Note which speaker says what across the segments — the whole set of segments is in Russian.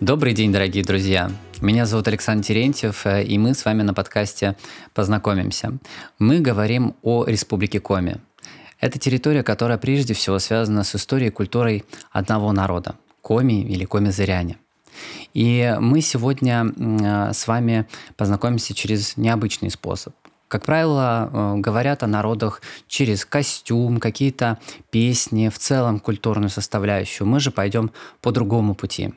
Speaker 1: Добрый день, дорогие друзья! Меня зовут Александр Терентьев, э, и мы с вами на подкасте «Познакомимся». Мы говорим о Республике Коми. Это территория, которая прежде всего связана с историей и культурой одного народа – Коми или Коми-зыряне. И мы сегодня э, с вами познакомимся через необычный способ. Как правило, э, говорят о народах через костюм, какие-то песни, в целом культурную составляющую. Мы же пойдем по другому пути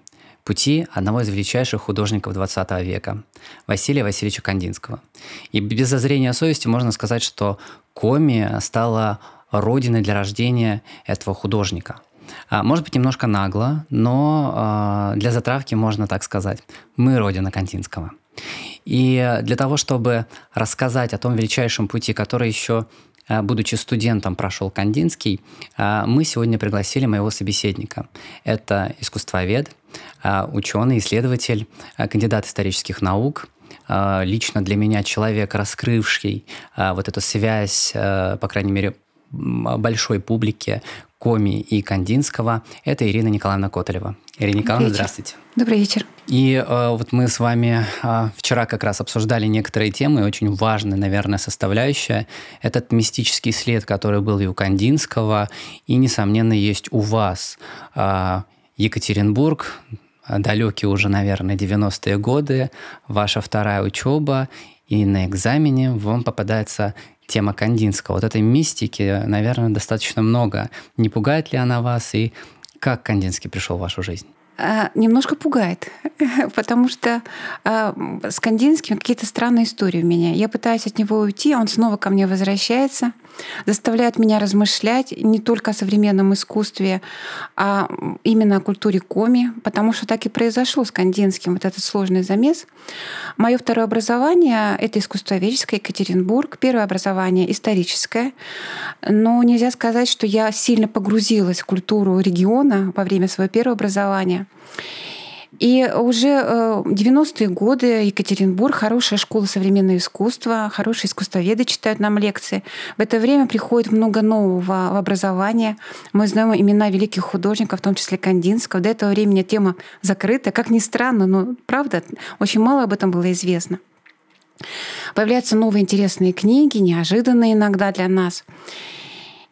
Speaker 1: пути одного из величайших художников XX века, Василия Васильевича Кандинского. И без зазрения совести можно сказать, что Коми стала родиной для рождения этого художника. А, может быть, немножко нагло, но а, для затравки можно так сказать. Мы родина Кандинского. И для того, чтобы рассказать о том величайшем пути, который еще а, будучи студентом, прошел Кандинский, мы сегодня пригласили моего собеседника. Это искусствовед, ученый, исследователь, а, кандидат исторических наук, а, лично для меня человек, раскрывший вот эту связь, по крайней мере, большой публике Коми и Кандинского, это Ирина Николаевна Котолева. Ирина Николаевна, здравствуйте.
Speaker 2: Добрый вечер.
Speaker 1: И э, вот мы с вами э, вчера как раз обсуждали некоторые темы, очень важная, наверное, составляющая. Этот мистический след, который был и у Кандинского, и, несомненно, есть у вас. Э, Екатеринбург, далекие уже, наверное, 90-е годы, ваша вторая учеба, и на экзамене вам попадается тема Кандинского. Вот этой мистики, наверное, достаточно много. Не пугает ли она вас, и как Кандинский пришел в вашу жизнь?
Speaker 2: А, немножко пугает, потому что а, с Кандинским какие-то странные истории у меня. Я пытаюсь от него уйти, а он снова ко мне возвращается, заставляет меня размышлять не только о современном искусстве, а именно о культуре коми, потому что так и произошло с Кандинским, вот этот сложный замес. Мое второе образование — это искусствоведческое, Екатеринбург. Первое образование — историческое. Но нельзя сказать, что я сильно погрузилась в культуру региона во время своего первого образования. И уже 90-е э, годы Екатеринбург, хорошая школа современного искусства, хорошие искусствоведы читают нам лекции. В это время приходит много нового в образование. Мы знаем имена великих художников, в том числе Кандинского. До этого времени тема закрыта. Как ни странно, но правда, очень мало об этом было известно. Появляются новые интересные книги, неожиданные иногда для нас.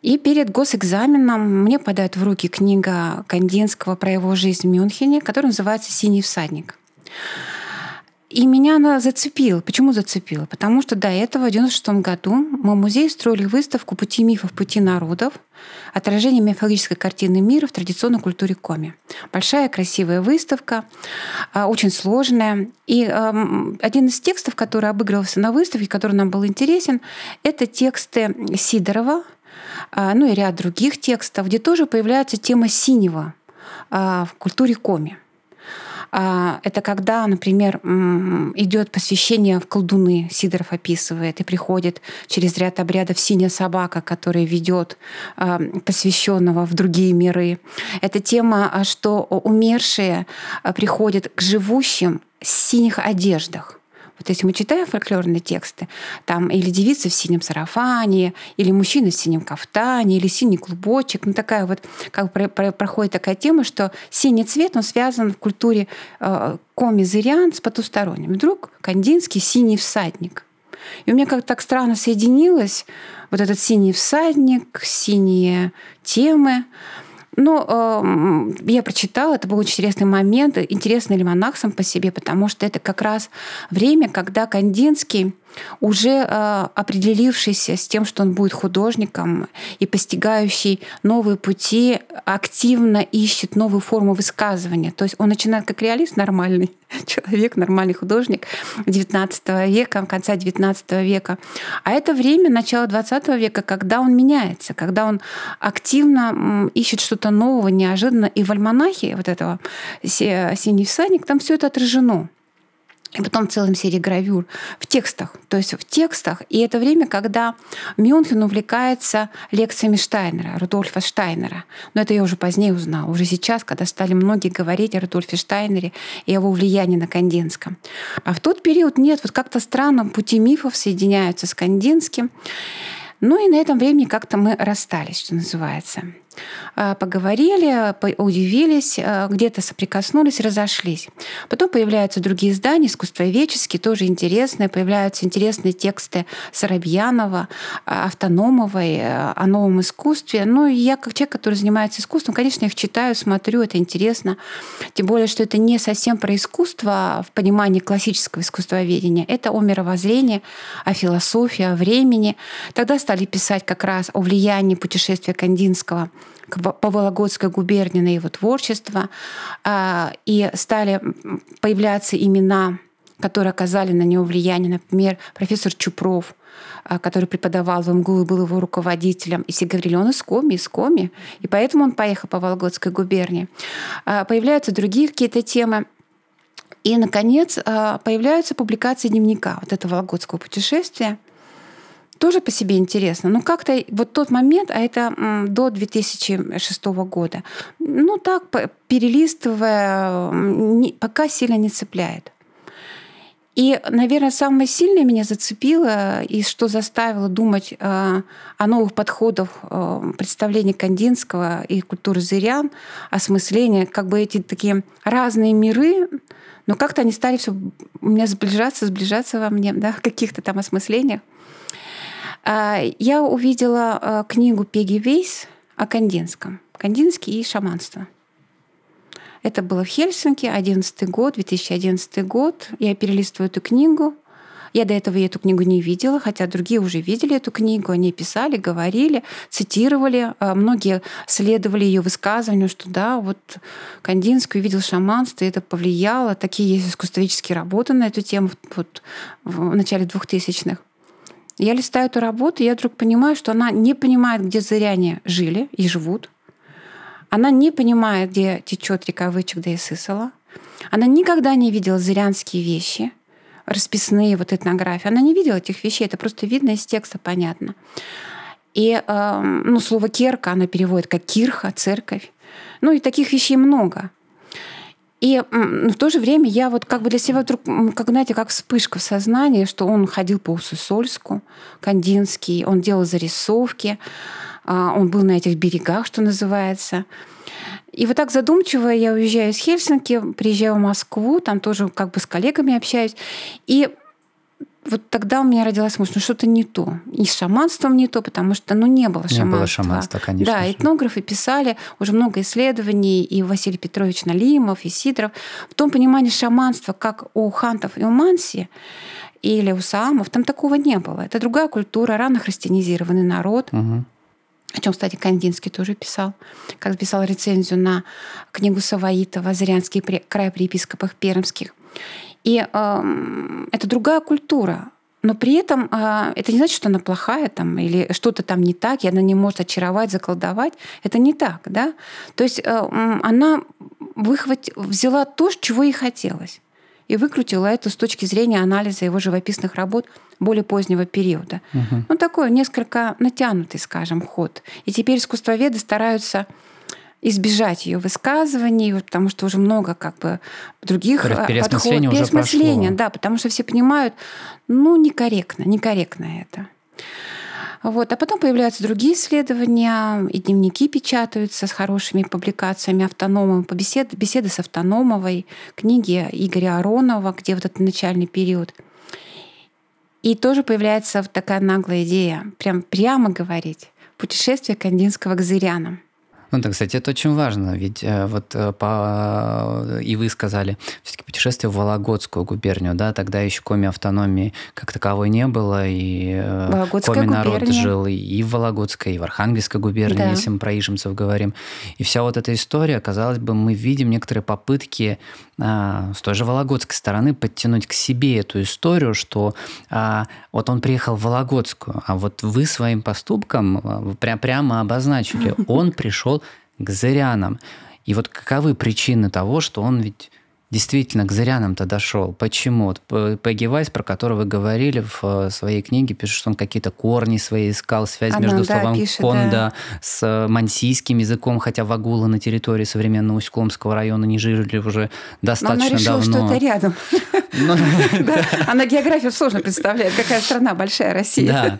Speaker 2: И перед госэкзаменом мне подают в руки книга Кандинского про его жизнь в Мюнхене, которая называется «Синий всадник». И меня она зацепила. Почему зацепила? Потому что до этого, в 1996 году, мы в музее строили выставку «Пути мифов, пути народов», отражение мифологической картины мира в традиционной культуре коми. Большая красивая выставка, а, очень сложная. И один из текстов, который обыгрывался на выставке, который нам был интересен, это тексты Сидорова, ну и ряд других текстов, где тоже появляется тема синего а, в культуре коми. А, это когда, например, идет посвящение в колдуны, Сидоров описывает, и приходит через ряд обрядов синяя собака, которая ведет посвященного в другие миры. Это тема, что умершие приходят к живущим в синих одеждах. Вот если мы читаем фольклорные тексты, там или девица в синем сарафане, или мужчина в синем кафтане, или синий клубочек, ну такая вот, как про, про, проходит такая тема, что синий цвет, он связан в культуре э, коми-зырян с потусторонним. Вдруг Кандинский синий всадник. И у меня как-то так странно соединилось вот этот синий всадник, синие темы. Ну, э, я прочитала, это был интересный момент, интересный альманах сам по себе, потому что это как раз время, когда Кандинский уже э, определившийся с тем, что он будет художником и постигающий новые пути, активно ищет новую форму высказывания. То есть он начинает как реалист нормальный человек, нормальный художник XIX века, конца XIX века. А это время, начало XX века, когда он меняется, когда он активно ищет что-то нового, неожиданно. И в альманахе вот этого «Синий всадник» там все это отражено и потом целым серии гравюр в текстах. То есть в текстах. И это время, когда Мюнхен увлекается лекциями Штайнера, Рудольфа Штайнера. Но это я уже позднее узнала. Уже сейчас, когда стали многие говорить о Рудольфе Штайнере и его влиянии на Кандинском. А в тот период нет. Вот как-то странно пути мифов соединяются с Кандинским. Ну и на этом времени как-то мы расстались, что называется. А, поговорили, удивились, а, где-то соприкоснулись, разошлись. Потом появляются другие издания, искусствоведческие, тоже интересные. Появляются интересные тексты Соробьянова, а, Автономовой о новом искусстве. Ну, и я как человек, который занимается искусством, конечно, их читаю, смотрю, это интересно. Тем более, что это не совсем про искусство в понимании классического искусствоведения. Это о мировоззрении, о философии, о времени. Тогда стали писать как раз о влиянии путешествия Кандинского по Вологодской губернии на его творчество, а, и стали появляться имена, которые оказали на него влияние, например, профессор Чупров, а, который преподавал в МГУ и был его руководителем. И все говорили, он из Коми, из Коми. И поэтому он поехал по Вологодской губернии. А, появляются другие какие-то темы. И, наконец, появляются публикации дневника вот этого вологодского путешествия тоже по себе интересно. Но как-то вот тот момент, а это до 2006 года, ну так, перелистывая, пока сильно не цепляет. И, наверное, самое сильное меня зацепило и что заставило думать э, о новых подходах э, представления Кандинского и культуры зырян, осмысления, как бы эти такие разные миры, но как-то они стали все у меня сближаться, сближаться во мне, да, в каких-то там осмыслениях. А, я увидела а, книгу Пеги Вейс о Кандинском. Кандинский и шаманство. Это было в Хельсинки, 11 год, 2011 год. Я перелистываю эту книгу. Я до этого эту книгу не видела, хотя другие уже видели эту книгу. Они писали, говорили, цитировали. А, многие следовали ее высказыванию, что да, вот Кандинский увидел шаманство, и это повлияло. Такие есть искусствоведческие работы на эту тему вот, в начале 2000-х. Я листаю эту работу, и я вдруг понимаю, что она не понимает, где зыряне жили и живут. Она не понимает, где течет река Вычек и Сысола. Она никогда не видела зырянские вещи, расписные вот этнографии. Она не видела этих вещей, это просто видно из текста, понятно. И э, ну, слово «керка» она переводит как «кирха», «церковь». Ну и таких вещей много. И в то же время я вот как бы для себя вдруг, как, знаете, как вспышка в сознании, что он ходил по Усысольску, Кандинский, он делал зарисовки, а, он был на этих берегах, что называется. И вот так задумчиво я уезжаю из Хельсинки, приезжаю в Москву, там тоже как бы с коллегами общаюсь. И вот тогда у меня родилась мысль, ну что-то не то. И с шаманством не то, потому что ну, не было шаманства. Не было шаманства, конечно. Да, же. этнографы писали уже много исследований, и Василий Петрович Налимов, и Сидоров, в том понимании шаманства, как у хантов и у манси, или у саамов, там такого не было. Это другая культура, рано христианизированный народ. Угу о чем, кстати, Кандинский тоже писал, как писал рецензию на книгу Саваитова «Зырянский край при епископах пермских». И э, это другая культура. Но при этом э, это не значит, что она плохая там, или что-то там не так, и она не может очаровать, заколдовать. Это не так. Да? То есть э, она выхват... взяла то, чего ей хотелось, и выкрутила это с точки зрения анализа его живописных работ более позднего периода. Угу. Ну, такой несколько натянутый, скажем, ход. И теперь искусствоведы стараются избежать ее высказываний, потому что уже много как бы других э,
Speaker 1: подходов. Переосмысления,
Speaker 2: да, потому что все понимают, ну, некорректно, некорректно это. Вот. А потом появляются другие исследования, и дневники печатаются с хорошими публикациями автономом, по беседы, с Автономовой, книги Игоря Аронова, где вот этот начальный период. И тоже появляется такая наглая идея, прям прямо говорить, путешествие Кандинского к Зырянам.
Speaker 1: Ну да, кстати, это очень важно, ведь э, вот э, по... и вы сказали, все-таки путешествие в Вологодскую губернию, да, тогда еще коми автономии как таковой не было, и э, коми народ жил и в Вологодской, и в Архангельской губернии, да. если мы про ижемцев говорим. И вся вот эта история, казалось бы, мы видим некоторые попытки с той же Вологодской стороны подтянуть к себе эту историю, что а, вот он приехал в Вологодскую, а вот вы своим поступком а, прям, прямо обозначили, он пришел к зырянам. И вот каковы причины того, что он ведь действительно к зырянам-то дошел. Почему? Вот Пегги Вайс, про которого вы говорили в э, своей книге, пишет, что он какие-то корни свои искал, связь Она, между да, словом пишет, конда да. с мансийским языком, хотя вагулы на территории современного Усть-Коломского района не жили уже достаточно
Speaker 2: Но она решила,
Speaker 1: давно.
Speaker 2: что это рядом. Она географию сложно представляет, какая страна большая Россия.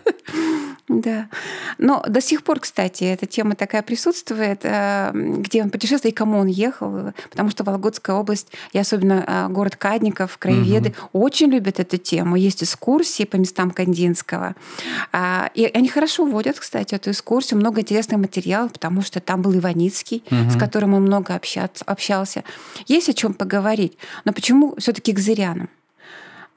Speaker 2: Да. Но до сих пор, кстати, эта тема такая присутствует, э, где он путешествовал и кому он ехал, потому что Вологодская область, и особенно э, город Кадников, краеведы, угу. очень любят эту тему. Есть экскурсии по местам Кандинского. А, и они хорошо водят, кстати, эту экскурсию. Много интересных материалов, потому что там был Иваницкий, угу. с которым он много общался. Есть о чем поговорить. Но почему все-таки к зырянам?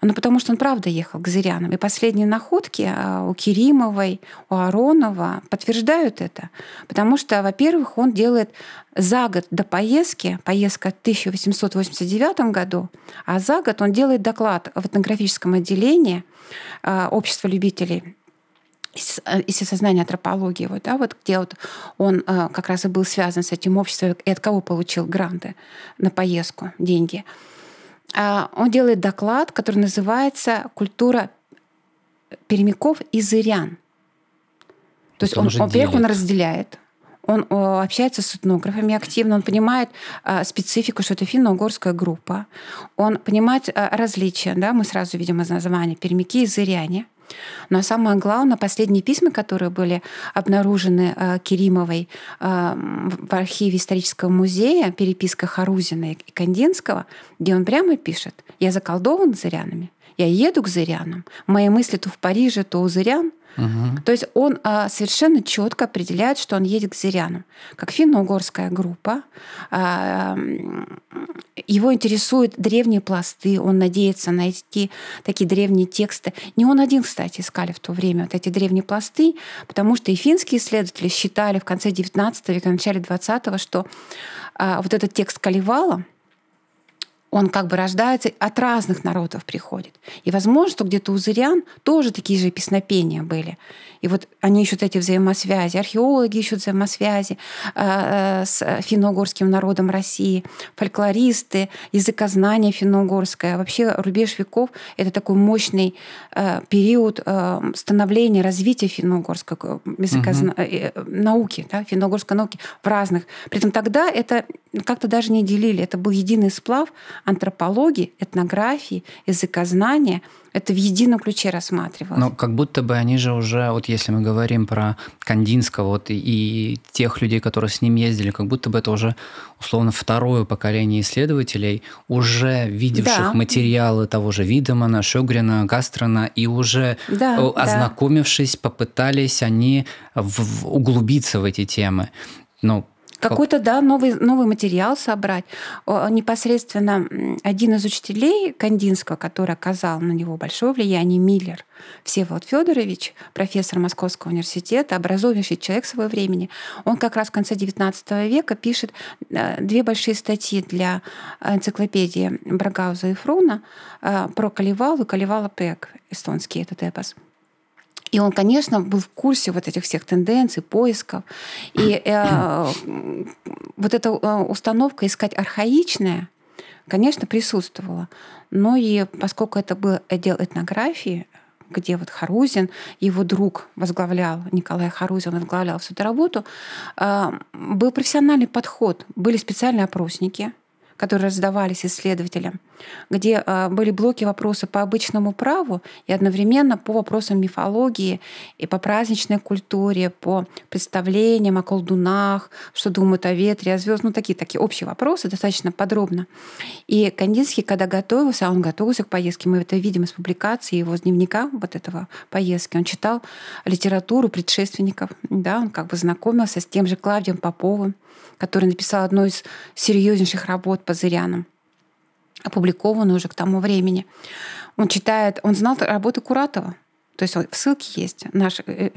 Speaker 2: Ну, потому что он правда ехал к зырянам. И последние находки а, у Керимовой, у Аронова подтверждают это. Потому что, во-первых, он делает за год до поездки, поездка в 1889 году, а за год он делает доклад в этнографическом отделении а, Общества любителей естествознания антропологии, вот, да, вот где вот он а, как раз и был связан с этим обществом, и от кого получил гранты на поездку, деньги – а, он делает доклад, который называется «Культура пермяков и зырян». То есть он, он во-первых, он разделяет, он общается с этнографами активно, он понимает а, специфику, что это финно-угорская группа, он понимает а, различия, да, мы сразу видим из названия пермяки и зыряне. Но самое главное, последние письма, которые были обнаружены э, Керимовой э, в архиве исторического музея, переписка Харузина и Кандинского, где он прямо пишет, я заколдован зырянами, я еду к зырянам, мои мысли то в Париже, то у зырян, Угу. То есть он а, совершенно четко определяет, что он едет к зырянам. Как финно-угорская группа. А, его интересуют древние пласты, он надеется найти такие древние тексты. Не он один, кстати, искали в то время вот эти древние пласты, потому что и финские исследователи считали в конце XIX века, начале XX, что а, вот этот текст Каливала — он как бы рождается, от разных народов приходит. И возможно, что где-то у зырян тоже такие же песнопения были. И вот они ищут эти взаимосвязи. Археологи ищут взаимосвязи э, с финно-угорским народом России, фольклористы, языкознание финно-угорское. Вообще рубеж веков — это такой мощный э, период э, становления, развития финно-угорской языкозна... угу. науки, да, финно-угорской науки в разных. При этом тогда это как-то даже не делили. Это был единый сплав антропологии, этнографии, языкознания — это в едином ключе рассматривалось.
Speaker 1: Но как будто бы они же уже, вот если мы говорим про Кандинского вот, и, и тех людей, которые с ним ездили, как будто бы это уже условно второе поколение исследователей, уже видевших да. материалы того же Видемана, Шогрина, Гастрона, и уже да, ознакомившись, да. попытались они в, в, углубиться в эти темы. Ну,
Speaker 2: какой-то, да, новый, новый материал собрать. Непосредственно один из учителей Кандинского, который оказал на него большое влияние, Миллер, Всеволод Федорович, профессор Московского университета, образованнейший человек своего времени, он как раз в конце XIX века пишет э, две большие статьи для энциклопедии Брагауза и Фруна э, про Каливалу и Каливала Пек, эстонский этот эпос. И он, конечно, был в курсе вот этих всех тенденций, поисков. И э, вот эта э, установка искать архаичное, конечно, присутствовала. Но и поскольку это был отдел этнографии, где вот Харузин, его друг возглавлял, Николай Харузин возглавлял всю эту работу, э, был профессиональный подход. Были специальные опросники, которые раздавались исследователям, где а, были блоки вопроса по обычному праву и одновременно по вопросам мифологии и по праздничной культуре, по представлениям о колдунах, что думают о ветре, о звездах, ну такие такие общие вопросы достаточно подробно. И Кандинский, когда готовился, он готовился к поездке, мы это видим из публикации его дневника вот этого поездки, он читал литературу предшественников, да, он как бы знакомился с тем же Клавдием Поповым, который написал одну из серьезнейших работ по Зырянам, опубликованную уже к тому времени. Он читает, он знал работы Куратова, то есть в ссылке есть наш э, э,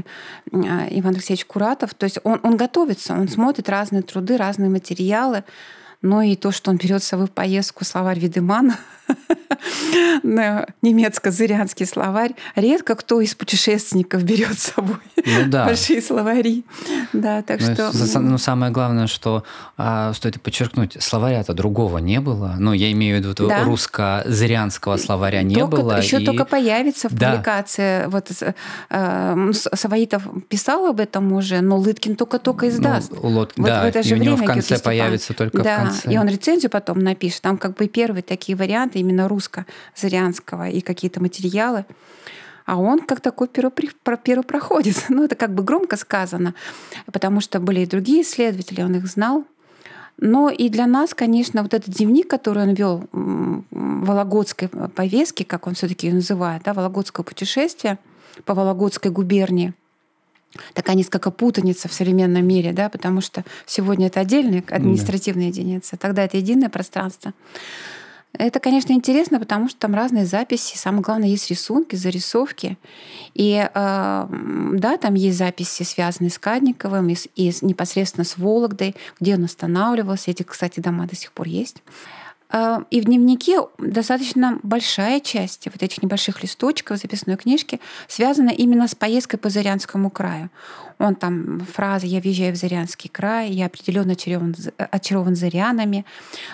Speaker 2: Иван Алексеевич Куратов. То есть он, он готовится, он смотрит разные труды, разные материалы. Но и то, что он берет с собой в поездку словарь Видемана, немецко-зырянский словарь. Редко кто из путешественников берет с собой ну, да. большие словари. Да, так ну,
Speaker 1: что... Ну, самое главное, что а, стоит подчеркнуть, словаря-то другого не было. Ну, я имею в виду, да. русско-зырянского словаря не
Speaker 2: только,
Speaker 1: было.
Speaker 2: Еще и... только появится в да. публикации. Вот э, Саваитов писал об этом уже, но Лыткин только-только издаст.
Speaker 1: Ну, Лот... вот да, в это же и время в конце появится только да, в конце.
Speaker 2: И он рецензию потом напишет. Там как бы первые такие варианты именно русско-зырянского и какие-то материалы. А он как такой первопроходец. Ну, это как бы громко сказано, потому что были и другие исследователи, он их знал. Но и для нас, конечно, вот этот дневник, который он вел Вологодской повестке, как он все-таки ее называет, да, Вологодское путешествие по Вологодской губернии, такая несколько путаница в современном мире, да, потому что сегодня это отдельная административная да. единица, тогда это единое пространство. Это, конечно, интересно, потому что там разные записи. Самое главное, есть рисунки, зарисовки. И э, да, там есть записи, связанные с Кадниковым и, и непосредственно с Вологдой, где он останавливался. Эти, кстати, дома до сих пор есть. Э, и в дневнике достаточно большая часть вот этих небольших листочков записной книжки связана именно с поездкой по Зырянскому краю. Он там фраза «Я въезжаю в Зырянский край», «Я определенно очарован, очарован Зырянами».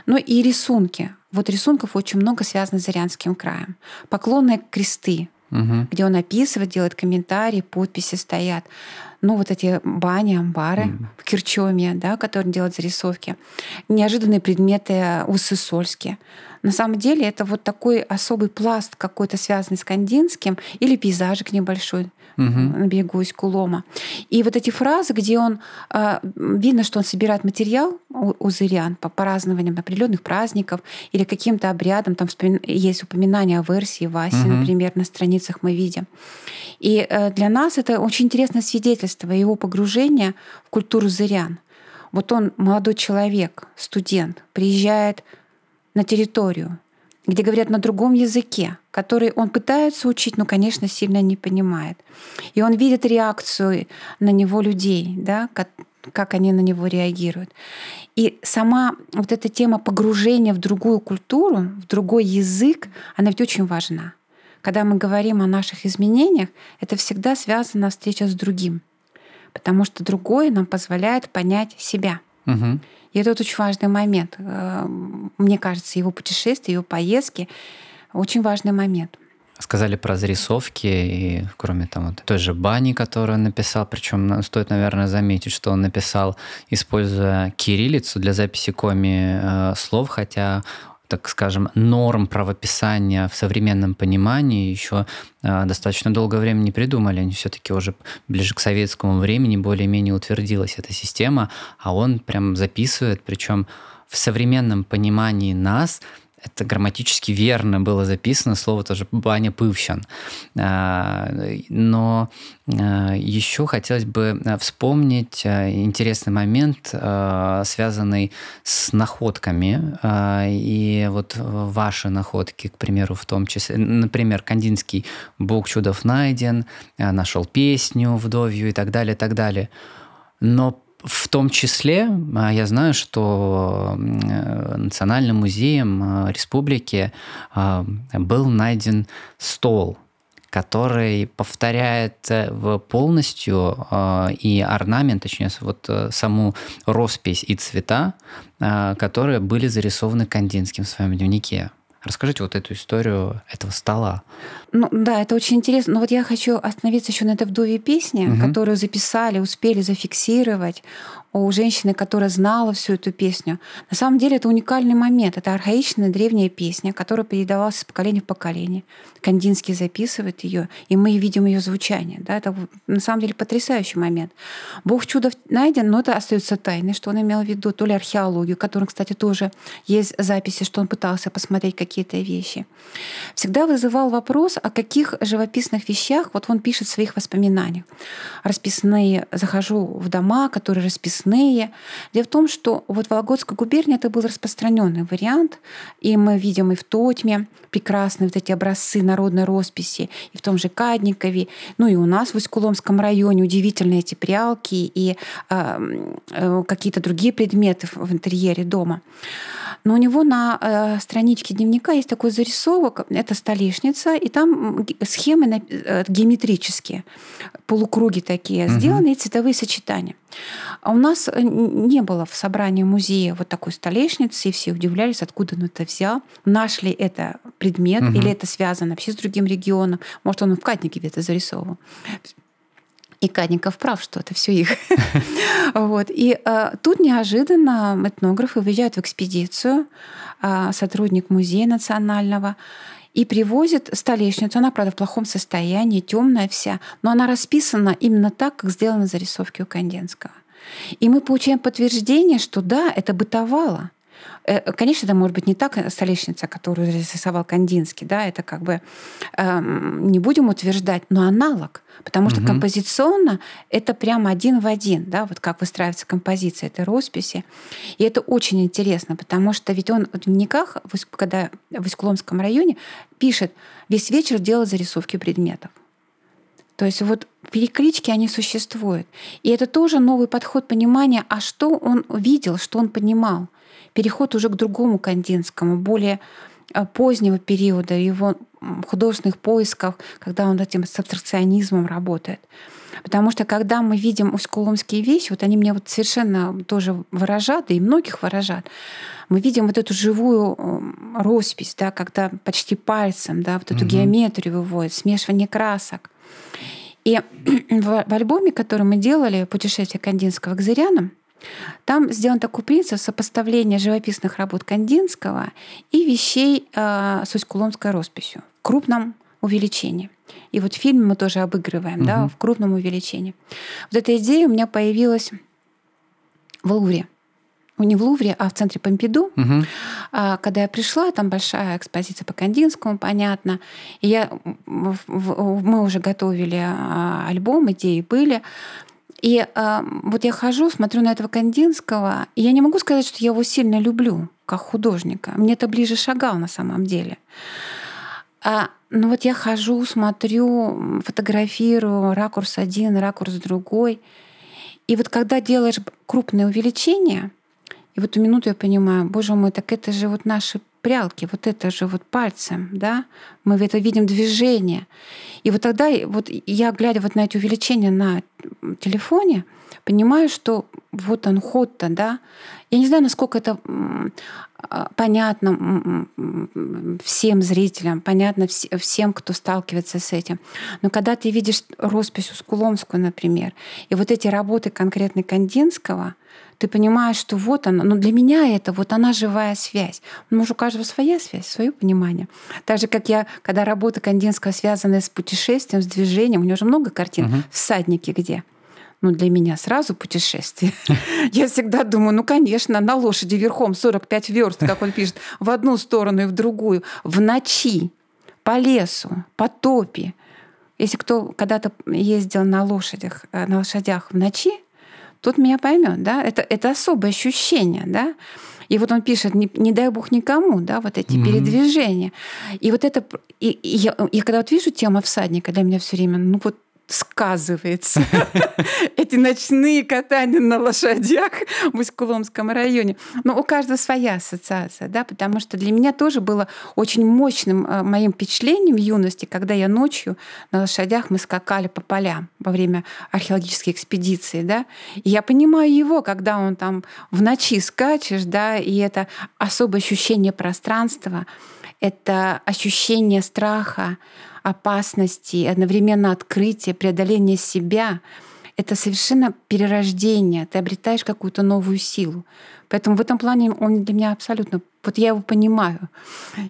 Speaker 2: Ну и рисунки. Вот рисунков очень много связано с Зырянским краем. Поклонные кресты, угу. где он описывает, делает комментарии, подписи стоят. Ну, вот эти бани, амбары mm. в Кирчоме, да, которые делают зарисовки. Неожиданные предметы усы сольские. На самом деле это вот такой особый пласт какой-то связанный с Кандинским или пейзажик небольшой угу. на берегу Искулома. И вот эти фразы, где он а, видно, что он собирает материал у, зырян по празднованиям определенных праздников или каким-то обрядам. Там есть упоминание о версии Васи, угу. например, на страницах мы видим. И э, для нас это очень интересное свидетельство его погружения в культуру зырян. Вот он молодой человек, студент, приезжает на территорию, где говорят на другом языке, который он пытается учить, но, конечно, сильно не понимает. И он видит реакцию на него людей, да, как, как они на него реагируют. И сама вот эта тема погружения в другую культуру, в другой язык, она ведь очень важна. Когда мы говорим о наших изменениях, это всегда связано встреча с другим, потому что другое нам позволяет понять себя. Угу. И это вот очень важный момент. Э, мне кажется, его путешествия, его поездки очень важный момент.
Speaker 1: Сказали про зарисовки, и кроме там вот той же бани, которую он написал, причем стоит, наверное, заметить, что он написал, используя кириллицу для записи коми э, слов, хотя так скажем, норм правописания в современном понимании еще э, достаточно долгое время не придумали. Они все-таки уже ближе к советскому времени более-менее утвердилась эта система, а он прям записывает, причем в современном понимании нас это грамматически верно было записано, слово тоже «баня пывщан». А, но а, еще хотелось бы а, вспомнить интересный момент, связанный с находками. И вот ваши находки, к примеру, в том числе, например, Кандинский «Бог чудов найден», нашел песню вдовью и так далее, и так далее. Но в том числе а, я знаю, что Национальным музеем а, республики а, был найден стол, который повторяет э, полностью и орнамент, точнее, вот э, саму роспись и цвета, которые были зарисованы Кандинским в своем дневнике. Расскажите вот эту историю этого стола.
Speaker 2: Ну да, это очень интересно. Но вот я хочу остановиться еще на этой вдове песне, угу. которую записали, успели зафиксировать у женщины, которая знала всю эту песню. На самом деле это уникальный момент. Это архаичная древняя песня, которая передавалась с поколения в поколение. Кандинский записывает ее, и мы видим ее звучание. Да? Это на самом деле потрясающий момент. Бог чудов найден, но это остается тайной, что он имел в виду, то ли археологию, которым, кстати, тоже есть записи, что он пытался посмотреть какие-то вещи. Всегда вызывал вопрос, о каких живописных вещах вот он пишет в своих воспоминаниях. Расписные, захожу в дома, которые расписаны лесные. Дело в том, что вот в Вологодской губернии это был распространенный вариант, и мы видим и в Тотьме прекрасные вот эти образцы народной росписи, и в том же Кадникове, ну и у нас в Усть-Куломском районе удивительные эти прялки и э, э, какие-то другие предметы в интерьере дома. Но у него на э, страничке дневника есть такой зарисовок, это столешница, и там схемы э, геометрические, полукруги такие угу. сделаны, и цветовые сочетания. А у нас э, не было в собрании музея вот такой столешницы, и все удивлялись, откуда он это взял. Наш ли это предмет, угу. или это связано вообще с другим регионом. Может, он в Катнике где-то зарисовывал. И Кадников прав, что это все их. вот. И э, тут неожиданно этнографы выезжают в экспедицию, э, сотрудник музея национального, и привозит столешницу. Она, правда, в плохом состоянии, темная вся, но она расписана именно так, как сделаны зарисовки у Канденского. И мы получаем подтверждение, что да, это бытовало. Э, конечно, это может быть не так э, столешница, которую рисовал Кандинский, да, это как бы э, не будем утверждать, но аналог, потому что угу. композиционно это прямо один в один, да, вот как выстраивается композиция этой росписи. И это очень интересно, потому что ведь он в дневниках, когда в Искуломском районе, пишет, весь вечер делал зарисовки предметов. То есть вот переклички, они существуют. И это тоже новый подход понимания, а что он видел, что он понимал переход уже к другому Кандинскому, более э, позднего периода, его художественных поисков, когда он этим с абстракционизмом работает. Потому что когда мы видим ускуломские вещи, вот они мне вот совершенно тоже выражат, и многих выражат, мы видим вот эту живую роспись, да, когда почти пальцем, да, вот эту угу. геометрию выводит, смешивание красок. И в, в альбоме, который мы делали «Путешествие Кандинского к Зырянам», там сделан такой принцип сопоставления живописных работ Кандинского и вещей э, с Усть-Куломской росписью в крупном увеличении. И вот в фильме мы тоже обыгрываем, угу. да, в крупном увеличении. Вот эта идея у меня появилась в Лувре. Ну, не в Лувре, а в центре Помпиду. Угу. Когда я пришла, там большая экспозиция по Кандинскому, понятно. И я, мы уже готовили а, альбом, идеи были. И э, вот я хожу, смотрю на этого Кандинского, и я не могу сказать, что я его сильно люблю как художника. Мне это ближе шагал на самом деле. А, ну вот я хожу, смотрю, фотографирую, ракурс один, ракурс другой. И вот когда делаешь крупное увеличение, и в эту минуту я понимаю, боже мой, так это же вот наши прялки, вот это же вот пальцем, да, мы это видим движение. И вот тогда вот я, глядя вот на эти увеличения на телефоне, понимаю, что вот он ход-то, да. Я не знаю, насколько это а, понятно всем зрителям, понятно всем, кто сталкивается с этим. Но когда ты видишь роспись Ускуломскую, например, и вот эти работы конкретно Кандинского, ты понимаешь, что вот она, но для меня это вот она живая связь. Может, у каждого своя связь, свое понимание. Так же, как я, когда работа Кандинского связана с путешествием, с движением, у него же много картин, угу. всадники где? ну, для меня сразу путешествие. Я всегда думаю, ну, конечно, на лошади верхом 45 верст, как он пишет, в одну сторону и в другую, в ночи, по лесу, по топе. Если кто когда-то ездил на лошадях, э, на лошадях в ночи, тот меня поймет, да, это, это особое ощущение, да. И вот он пишет, не, не дай бог никому, да, вот эти mm-hmm. передвижения. И вот это, и, и я, я когда вот вижу тему всадника, для меня все время, ну вот сказывается. Эти ночные катания на лошадях в Усть-Куломском районе. Но у каждого своя ассоциация, да, потому что для меня тоже было очень мощным э, моим впечатлением юности, когда я ночью на лошадях мы скакали по полям во время археологической экспедиции, да, и я понимаю его, когда он там в ночи скачешь, да, и это особое ощущение пространства, это ощущение страха, опасности, одновременно открытие, преодоление себя — это совершенно перерождение. Ты обретаешь какую-то новую силу. Поэтому в этом плане он для меня абсолютно... Вот я его понимаю.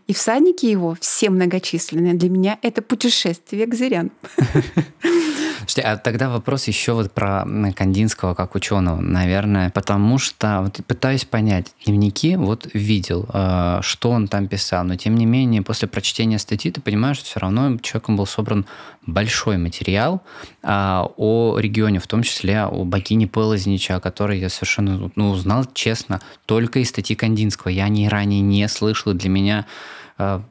Speaker 2: И всадники его, все многочисленные, для меня — это путешествие к зырян.
Speaker 1: Слушайте, а тогда вопрос еще вот про Кандинского как ученого, наверное, потому что вот пытаюсь понять, дневники вот видел, э, что он там писал, но тем не менее после прочтения статьи ты понимаешь, что все равно человеком был собран большой материал а, о регионе, в том числе о богине Полознича, о которой я совершенно ну, узнал, честно, только из статьи Кандинского. Я о ней ранее не слышал, для меня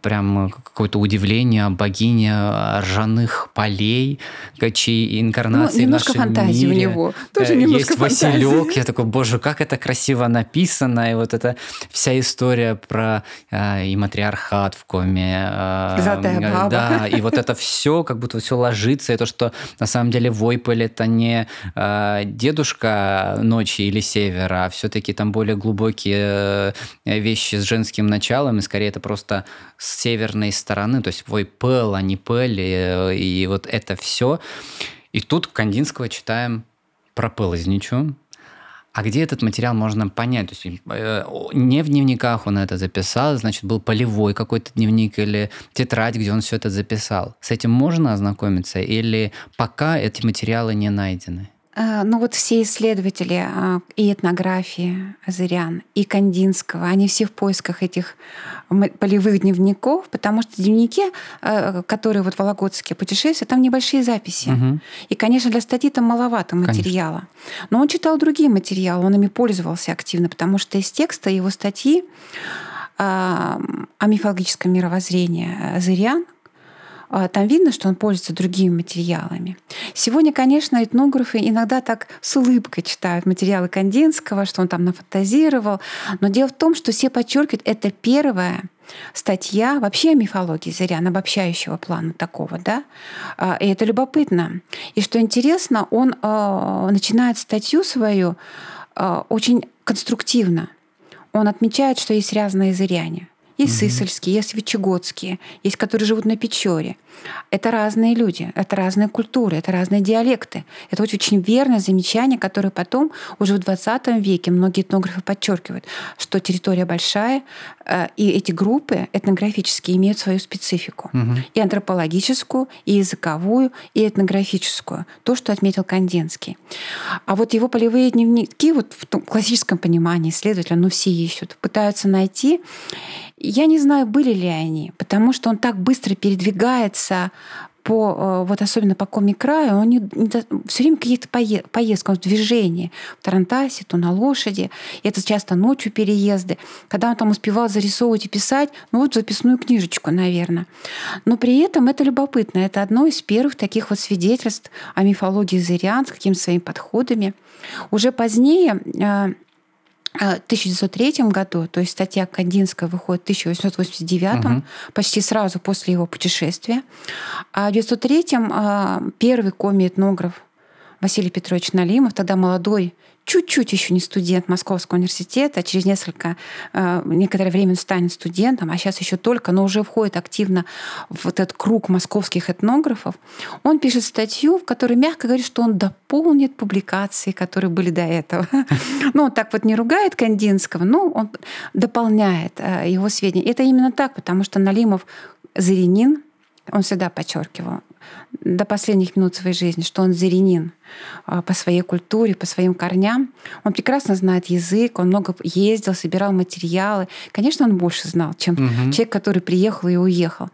Speaker 1: прям какое-то удивление богине ржаных полей, чьи инкарнации ну,
Speaker 2: немножко
Speaker 1: в нашем
Speaker 2: фантазии
Speaker 1: мире.
Speaker 2: у него. Тоже э, немножко
Speaker 1: Есть фантазии. Василек. Я такой, боже, как это красиво написано. И вот эта вся история про э, и матриархат в коме.
Speaker 2: Э, Золотая баба.
Speaker 1: Да, и вот это все, как будто все ложится. И то, что на самом деле Войполь это не э, дедушка ночи или севера, а все-таки там более глубокие э, вещи с женским началом, и скорее это просто с северной стороны, то есть твой пэл, а не пэль, и, и вот это все. И тут Кандинского читаем про Пылозничу, А где этот материал можно понять? То есть э, не в дневниках он это записал, значит, был полевой какой-то дневник или тетрадь, где он все это записал. С этим можно ознакомиться или пока эти материалы не найдены?
Speaker 2: Э, ну вот все исследователи э, и этнографии Азырян, и Кандинского, они все в поисках этих полевых дневников, потому что дневники, э, которые вот вологодские путешествия, там небольшие записи. Угу. И, конечно, для статьи там маловато материала. Конечно. Но он читал другие материалы, он ими пользовался активно, потому что из текста его статьи о мифологическом мировоззрении Азырян, а, там видно, что он пользуется другими материалами. Сегодня, конечно, этнографы иногда так с улыбкой читают материалы Кандинского, что он там нафантазировал. Но дело в том, что все подчеркивают, это первая статья вообще о мифологии Зырян, обобщающего плана такого, да, а, и это любопытно. И что интересно, он а, начинает статью свою очень конструктивно. Он отмечает, что есть разные зыряне. Есть угу. сысольские, есть вичегодские, есть которые живут на Печоре. Это разные люди, это разные культуры, это разные диалекты. Это очень, верное замечание, которое потом уже в 20 веке многие этнографы подчеркивают, что территория большая, э, и эти группы этнографические имеют свою специфику. Угу. И антропологическую, и языковую, и этнографическую. То, что отметил Кандинский. А вот его полевые дневники, вот в том классическом понимании исследователя, ну все ищут, пытаются найти. Я не знаю, были ли они, потому что он так быстро передвигается по, э, вот особенно по Коми-краю, он не, не, все время какие-то поездки, он в движении. В Тарантасе, то на лошади. И это часто ночью переезды. Когда он там успевал зарисовывать и писать, ну вот записную книжечку, наверное. Но при этом это любопытно. Это одно из первых таких вот свидетельств о мифологии зырян с какими-то своими подходами. Уже позднее э, 1903 году, то есть статья Кандинская выходит в 1889, угу. почти сразу после его путешествия. А в 1903 первый коми-этнограф Василий Петрович Налимов, тогда молодой чуть-чуть еще не студент Московского университета, через несколько, э, некоторое время станет студентом, а сейчас еще только, но уже входит активно в этот круг московских этнографов, он пишет статью, в которой мягко говорит, что он дополнит публикации, которые были до этого. Ну, он так вот не ругает Кандинского, но он дополняет э, его сведения. Это именно так, потому что Налимов Заренин, он всегда подчеркивал до последних минут своей жизни, что он зеренин а, по своей культуре, по своим корням. Он прекрасно знает язык, он много ездил, собирал материалы. Конечно, он больше знал, чем угу. человек, который приехал и уехал.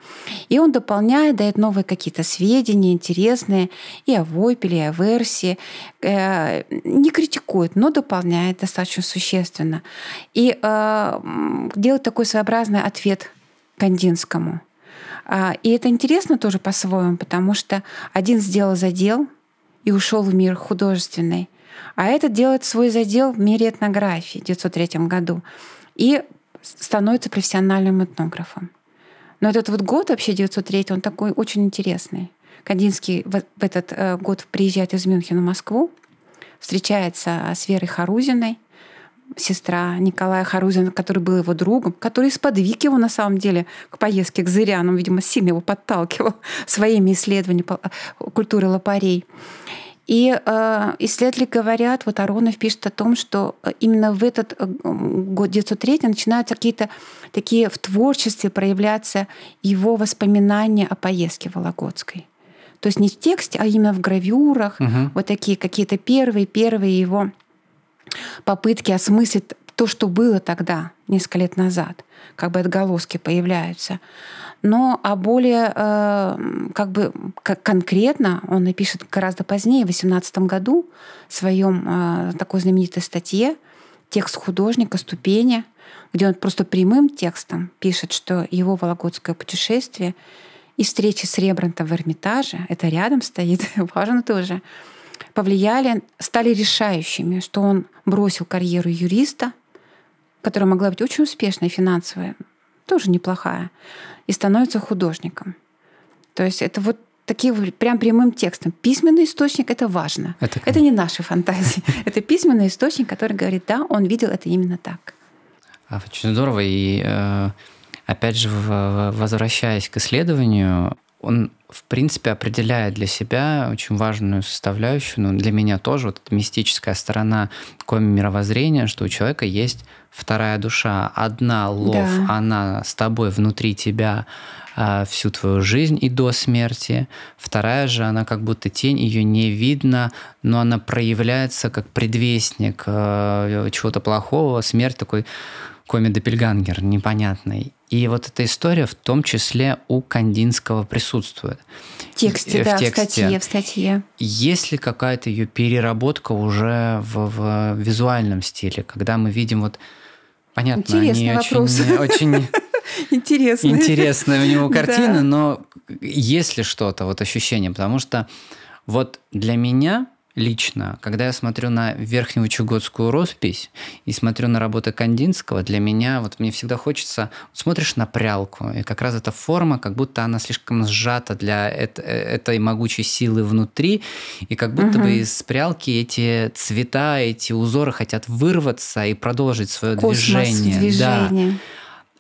Speaker 2: И он дополняет, дает новые какие-то сведения интересные и о Войпеле, и о Версии. Э, не критикует, но дополняет достаточно существенно. И э, делает такой своеобразный ответ Кандинскому – и это интересно тоже по-своему, потому что один сделал задел и ушел в мир художественный, а этот делает свой задел в мире этнографии в 1903 году и становится профессиональным этнографом. Но этот вот год вообще 903, он такой очень интересный. Кандинский в этот э, год приезжает из Мюнхена в Москву, встречается с Верой Харузиной, сестра Николая Харузина, который был его другом, который сподвиг его на самом деле к поездке к Зыряну, видимо, сильно его подталкивал своими исследованиями культуры лопарей. И э, исследователи говорят, вот Аронов пишет о том, что именно в этот э, год 903 начинаются какие-то такие в творчестве проявляться его воспоминания о поездке Вологодской. То есть не в тексте, а именно в гравюрах, угу. вот такие какие-то первые-первые его попытки осмыслить то, что было тогда, несколько лет назад, как бы отголоски появляются. Но а более э, как бы конкретно он напишет гораздо позднее, в 18 году, в своем э, такой знаменитой статье «Текст художника. Ступени», где он просто прямым текстом пишет, что его вологодское путешествие и встречи с Рембрандтом в Эрмитаже, это рядом стоит, важно тоже, повлияли, стали решающими, что он бросил карьеру юриста, которая могла быть очень успешной финансовая, тоже неплохая, и становится художником. То есть это вот такие прям прямым текстом. Письменный источник — это важно. Это, это не наши фантазии. Это письменный источник, который говорит, да, он видел это именно так.
Speaker 1: А, очень здорово. И э, опять же, возвращаясь к исследованию, он, в принципе, определяет для себя очень важную составляющую, ну, для меня тоже, вот эта мистическая сторона коми-мировоззрения, что у человека есть вторая душа. Одна лов, да. она с тобой внутри тебя э, всю твою жизнь и до смерти. Вторая же, она как будто тень, ее не видно, но она проявляется как предвестник э, чего-то плохого. Смерть такой коми-допельгангер непонятный. И вот эта история в том числе у Кандинского присутствует.
Speaker 2: В тексте, в да, тексте. в статье, в статье.
Speaker 1: Есть ли какая-то ее переработка уже в, в визуальном стиле, когда мы видим вот понятно,
Speaker 2: Интересный
Speaker 1: они
Speaker 2: вопрос.
Speaker 1: очень,
Speaker 2: интересная
Speaker 1: у него картина, но есть ли что-то, вот ощущение, потому что вот для меня лично, когда я смотрю на верхневычегодскую роспись и смотрю на работы Кандинского, для меня, вот мне всегда хочется, смотришь на прялку, и как раз эта форма, как будто она слишком сжата для этой могучей силы внутри, и как будто угу. бы из прялки эти цвета, эти узоры хотят вырваться и продолжить свое
Speaker 2: Космос,
Speaker 1: движение.
Speaker 2: движение.
Speaker 1: Да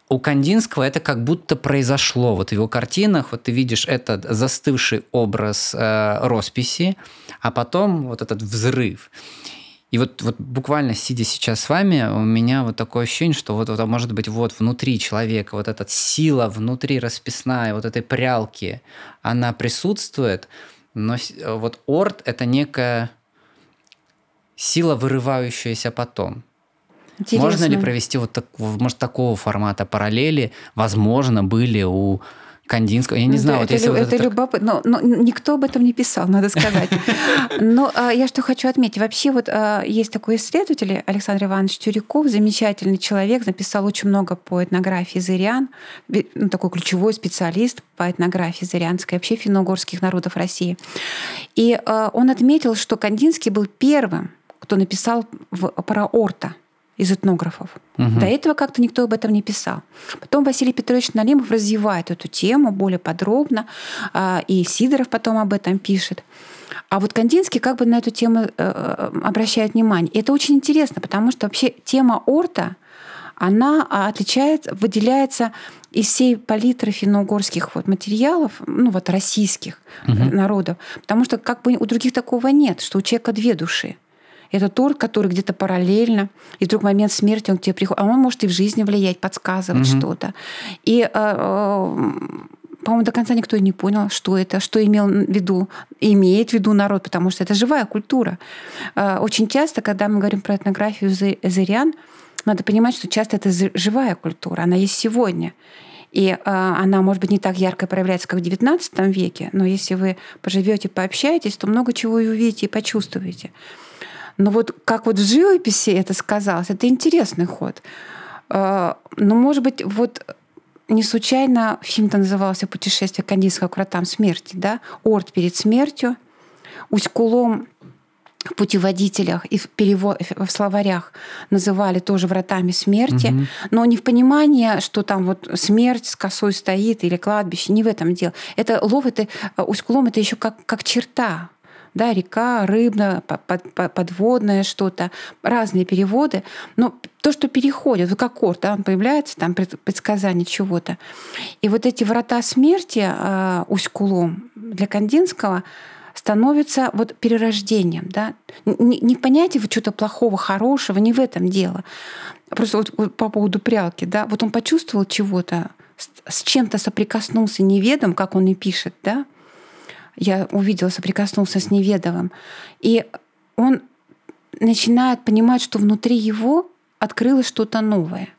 Speaker 1: у Кандинского это как будто произошло. Вот в его картинах вот ты видишь этот застывший образ э, росписи, а потом вот этот взрыв. И вот, вот буквально сидя сейчас с вами, у меня вот такое ощущение, что вот, вот может быть вот внутри человека вот эта сила внутри расписная вот этой прялки, она присутствует, но вот орд – это некая сила, вырывающаяся потом. Интересно. Можно ли провести вот так, может, такого формата параллели? Возможно, были у Кандинского. Я не ну, знаю,
Speaker 2: это,
Speaker 1: вот если
Speaker 2: это,
Speaker 1: вот
Speaker 2: это любопытно. Но, но никто об этом не писал, надо сказать. Но а, я что хочу отметить. Вообще вот а, есть такой исследователь Александр Иванович Тюряков, замечательный человек, написал очень много по этнографии зырян, ну, такой ключевой специалист по этнографии зырянской, вообще финно-угорских народов России. И а, он отметил, что Кандинский был первым, кто написал в, про орта – из этнографов. Угу. До этого как-то никто об этом не писал. Потом Василий Петрович Налимов развивает эту тему более подробно, а, и Сидоров потом об этом пишет. А вот Кандинский как бы на эту тему э, э, обращает внимание. И это очень интересно, потому что вообще тема орта, она отличается, выделяется из всей палитры финно-угорских вот материалов, ну вот российских угу. народов, потому что как бы у других такого нет, что у человека две души. Это торт, который где-то параллельно, и вдруг момент смерти он к тебе приходит, а он может и в жизни влиять, подсказывать угу. что-то. И э, э, по-моему, до конца никто и не понял, что это, что имел в виду, имеет в виду народ, потому что это живая культура. Э, очень часто, когда мы говорим про этнографию зырян, надо понимать, что часто это живая культура, она есть сегодня. И она, может быть, не так ярко проявляется, как в XIX веке, но если вы поживете, пообщаетесь, то много чего и увидите, и почувствуете. Но вот как вот в живописи это сказалось, это интересный ход. А, но, может быть, вот не случайно фильм-то назывался «Путешествие Кандинского к вратам смерти», да? Орд перед смертью, Усть-Кулом в путеводителях и в, перевод, в словарях называли тоже вратами смерти, угу. но не в понимании, что там вот смерть с косой стоит или кладбище, не в этом дело. Это лов, это Усть-Кулом, это еще как, как черта да, река, рыбная, подводное что-то, разные переводы. Но то, что переходит, вот как корт, да, он появляется, там предсказание чего-то. И вот эти врата смерти э, Усть-Кулом для Кандинского становятся вот перерождением. Да? Не, не понятие вот чего-то плохого, хорошего, не в этом дело. Просто вот, вот по поводу прялки, да, вот он почувствовал чего-то, с чем-то соприкоснулся неведом, как он и пишет, да, я увидела, соприкоснулся с неведовым. И он начинает понимать, что внутри его открылось что-то новое.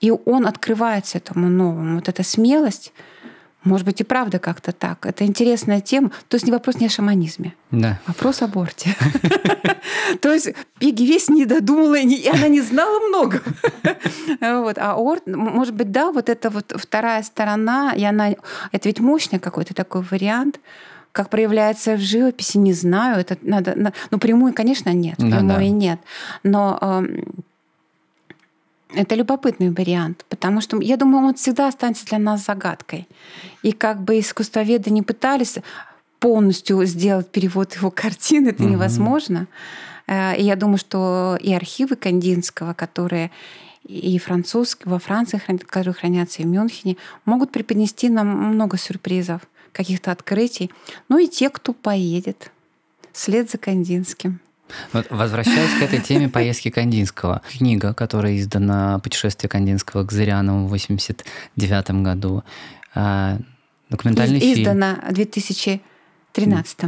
Speaker 2: И он открывается этому новому. Вот эта смелость, может быть, и правда как-то так. Это интересная тема. То есть не вопрос не о шаманизме.
Speaker 1: Да.
Speaker 2: Вопрос о борте. То есть Пеги весь не додумала, и она не знала много. Вот. А Орт, может быть, да, вот это вот вторая сторона, и она... Это ведь мощный какой-то такой вариант. Как проявляется в живописи, не знаю. Это надо, ну, прямую, конечно, нет. Да, прямую да. нет. Но э, это любопытный вариант, потому что я думаю, он всегда останется для нас загадкой. И как бы искусствоведы не пытались полностью сделать перевод его картин, это угу. невозможно. Э, и я думаю, что и архивы Кандинского, которые и французские, во Франции, которые хранятся и в Мюнхене, могут преподнести нам много сюрпризов каких-то открытий. Ну и те, кто поедет вслед за Кандинским.
Speaker 1: Вот, возвращаясь к этой теме поездки Кандинского. Книга, которая издана «Путешествие Кандинского к Зырянову» в 1989 году. А, документальный
Speaker 2: Из,
Speaker 1: фильм.
Speaker 2: Издана в 2013.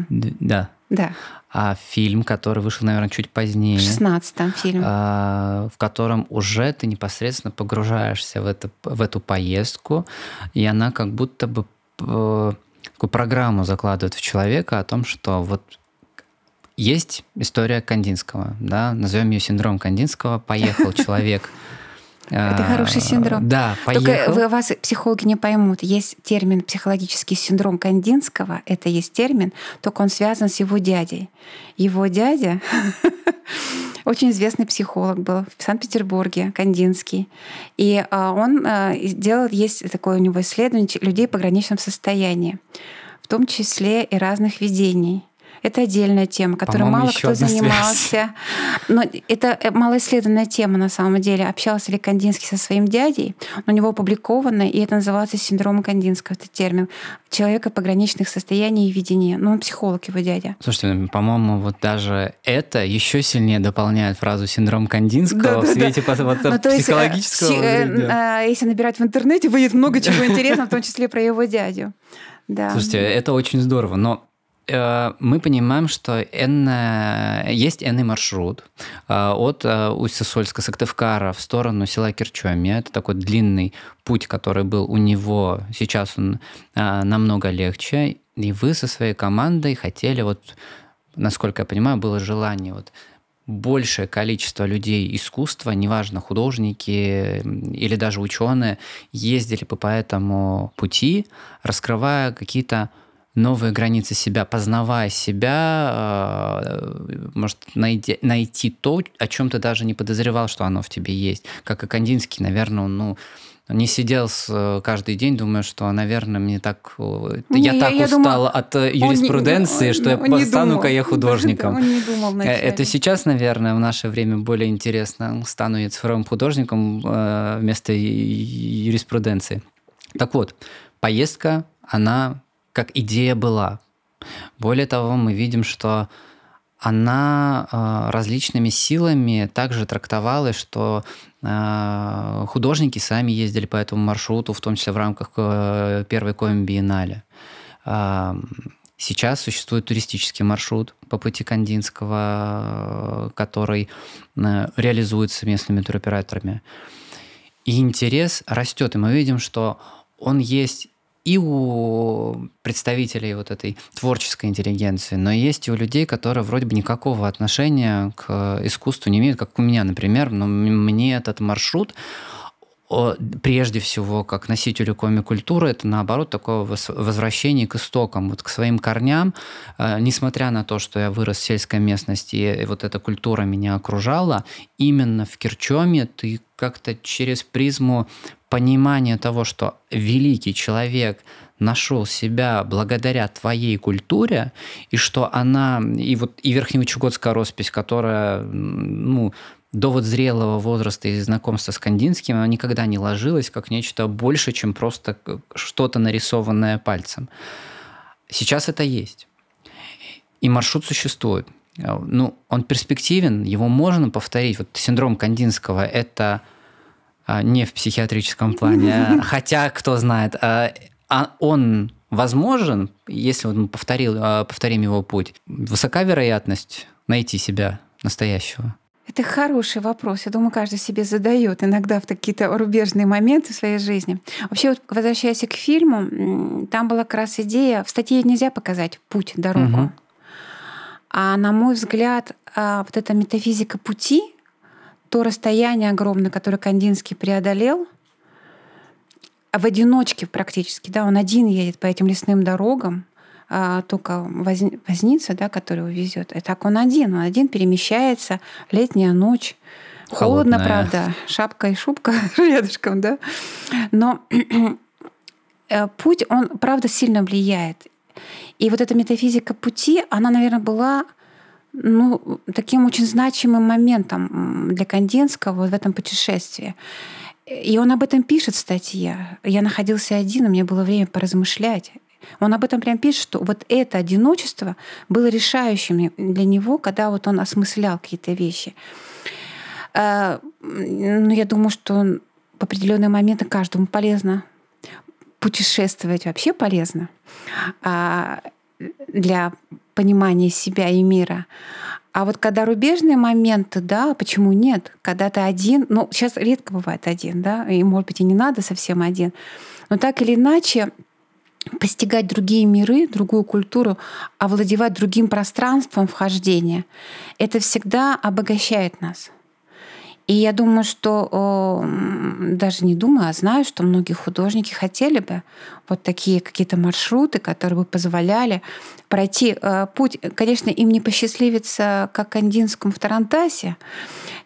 Speaker 1: Да.
Speaker 2: Да.
Speaker 1: А фильм, который вышел, наверное, чуть позднее.
Speaker 2: В 16 фильм.
Speaker 1: А, в котором уже ты непосредственно погружаешься в, это, в эту поездку, и она как будто бы э, такую программу закладывает в человека о том, что вот есть история Кандинского, да, назовем ее синдром Кандинского. Поехал человек.
Speaker 2: Это хороший синдром.
Speaker 1: Да, поехал.
Speaker 2: Только вас психологи не поймут. Есть термин психологический синдром Кандинского. Это есть термин, только он связан с его дядей. Его дядя очень известный психолог был в Санкт-Петербурге, Кандинский. И а, он а, сделал, есть такое у него исследование людей в пограничном состоянии, в том числе и разных видений. Это отдельная тема, которой мало кто занимался. Но это э, малоисследованная тема на самом деле. Общался ли Кандинский со своим дядей? У него опубликовано, и это называется синдром Кандинского, это термин человека пограничных состояний и видения. Ну, он психолог, его дядя.
Speaker 1: Слушайте, по-моему, вот даже это еще сильнее дополняет фразу синдром Кандинского да, в свете да, да. Вот, ну, психологического. Есть,
Speaker 2: э, если набирать в интернете, выйдет много чего интересного, в том числе про его дядю. Да.
Speaker 1: Слушайте, это очень здорово, но Э, мы понимаем, что N, есть n маршрут э, от э, Усть-Сосольска, Сыктывкара в сторону села Кирчоми. Это такой длинный путь, который был у него. Сейчас он намного легче. И вы со своей командой хотели, вот, насколько я понимаю, было желание вот большее количество людей искусства, неважно, художники или даже ученые, ездили по этому пути, раскрывая какие-то новые границы себя, познавая себя, э, может найти, найти то, о чем ты даже не подозревал, что оно в тебе есть. Как и Кандинский, наверное, он, ну, не сидел с, э, каждый день, думая, что, наверное, мне так... Э, не, я, я так я устал думал, от юриспруденции, не, что я стану-ка я художником.
Speaker 2: Он не думал вначале.
Speaker 1: Это сейчас, наверное, в наше время более интересно. Стану я цифровым художником вместо юриспруденции. Так вот, поездка, она как идея была. Более того, мы видим, что она э, различными силами также трактовалась, что э, художники сами ездили по этому маршруту, в том числе в рамках э, первой коми биеннале. Сейчас существует туристический маршрут по пути Кандинского, который реализуется местными туроператорами. И интерес растет, и мы видим, что он есть и у представителей вот этой творческой интеллигенции, но есть и у людей, которые вроде бы никакого отношения к искусству не имеют, как у меня, например, но мне этот маршрут прежде всего, как носителю коми-культуры, это наоборот такое возвращение к истокам, вот к своим корням. Э, несмотря на то, что я вырос в сельской местности, и вот эта культура меня окружала, именно в Кирчоме ты как-то через призму понимания того, что великий человек нашел себя благодаря твоей культуре, и что она, и вот и Верхнеучегодская роспись, которая, ну, до вот зрелого возраста и знакомства с Кандинским она никогда не ложилась как нечто больше, чем просто что-то нарисованное пальцем. Сейчас это есть. И маршрут существует. Ну, он перспективен, его можно повторить. Вот синдром Кандинского – это а, не в психиатрическом плане, хотя, кто знает, а, а он возможен, если мы повторил, повторим его путь. Высока вероятность найти себя настоящего.
Speaker 2: Это хороший вопрос. Я думаю, каждый себе задает иногда в какие-то рубежные моменты в своей жизни. Вообще, вот, возвращаясь к фильму, там была как раз идея, в статье нельзя показать путь, дорогу. Угу. А на мой взгляд, а, вот эта метафизика пути, то расстояние огромное, которое Кандинский преодолел, в одиночке практически, да, он один едет по этим лесным дорогам, только воз, возница, да, который его везет. И так он один, он один перемещается, летняя ночь. Холодно, Холодная. правда, шапка и шубка рядышком, да. Но э, путь, он, правда, сильно влияет. И вот эта метафизика пути, она, наверное, была ну, таким очень значимым моментом для Кандинского в этом путешествии. И он об этом пишет в статье. Я находился один, у меня было время поразмышлять. Он об этом прям пишет, что вот это одиночество было решающим для него, когда вот он осмыслял какие-то вещи. А, ну, я думаю, что в определенные моменты каждому полезно путешествовать вообще полезно а, для понимания себя и мира. А вот когда рубежные моменты, да, почему нет? Когда ты один, ну, сейчас редко бывает один, да, и, может быть, и не надо совсем один. Но так или иначе, постигать другие миры, другую культуру, овладевать другим пространством вхождения, это всегда обогащает нас. И я думаю, что даже не думаю, а знаю, что многие художники хотели бы вот такие какие-то маршруты, которые бы позволяли пройти э, путь. Конечно, им не посчастливится, как Андинскому в Тарантасе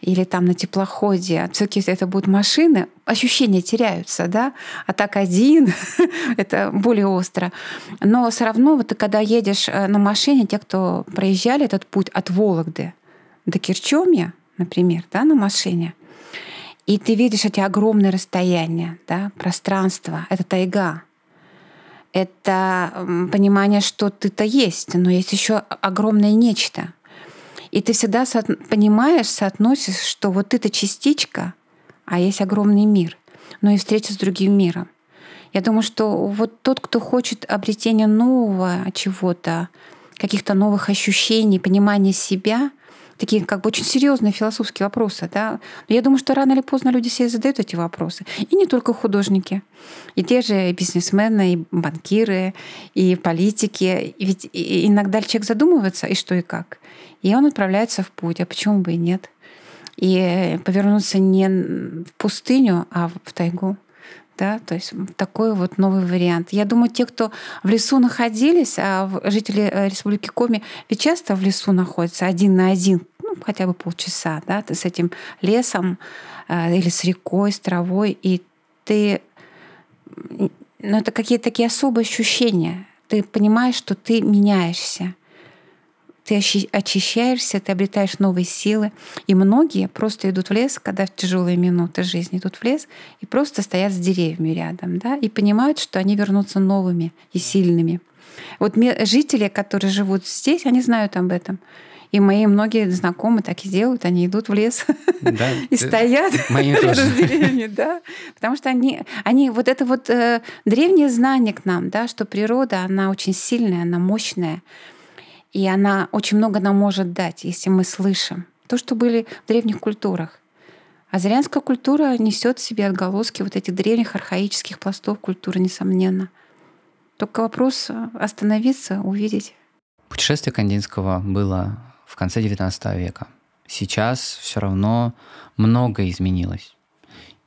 Speaker 2: или там на теплоходе. Все-таки это будут машины, ощущения теряются, да? А так один, это более остро. Но все равно, вот ты когда едешь э, на машине, те, кто проезжали этот путь от Вологды до Керчомья, например, да, на машине, и ты видишь эти огромные расстояния, да, пространство, это тайга, это понимание, что ты-то есть, но есть еще огромное нечто. И ты всегда понимаешь, соотносишь, что вот эта частичка, а есть огромный мир, но и встреча с другим миром. Я думаю, что вот тот, кто хочет обретения нового чего-то, каких-то новых ощущений, понимания себя — такие как бы очень серьезные философские вопросы. Да? Но я думаю, что рано или поздно люди себе задают эти вопросы. И не только художники. И те же бизнесмены, и банкиры, и политики. И ведь иногда человек задумывается, и что и как. И он отправляется в путь. А почему бы и нет? И повернуться не в пустыню, а в тайгу. Да, то есть такой вот новый вариант. Я думаю, те, кто в лесу находились, а жители э, Республики Коми ведь часто в лесу находятся один на один, ну, хотя бы полчаса, да, ты с этим лесом э, или с рекой, с травой, и ты... Ну, это какие-то такие особые ощущения. Ты понимаешь, что ты меняешься ты очищаешься, ты обретаешь новые силы. И многие просто идут в лес, когда в тяжелые минуты жизни идут в лес и просто стоят с деревьями рядом, да, и понимают, что они вернутся новыми и сильными. Вот жители, которые живут здесь, они знают об этом. И мои многие знакомые так и делают, они идут в лес да, и стоят рядом с деревьями, да, потому что они, они вот это вот э, древнее знание к нам, да, что природа, она очень сильная, она мощная, и она очень много нам может дать, если мы слышим. То, что были в древних культурах. Азерянская культура несет в себе отголоски вот этих древних архаических пластов культуры, несомненно. Только вопрос остановиться, увидеть.
Speaker 1: Путешествие Кандинского было в конце XIX века. Сейчас все равно многое изменилось.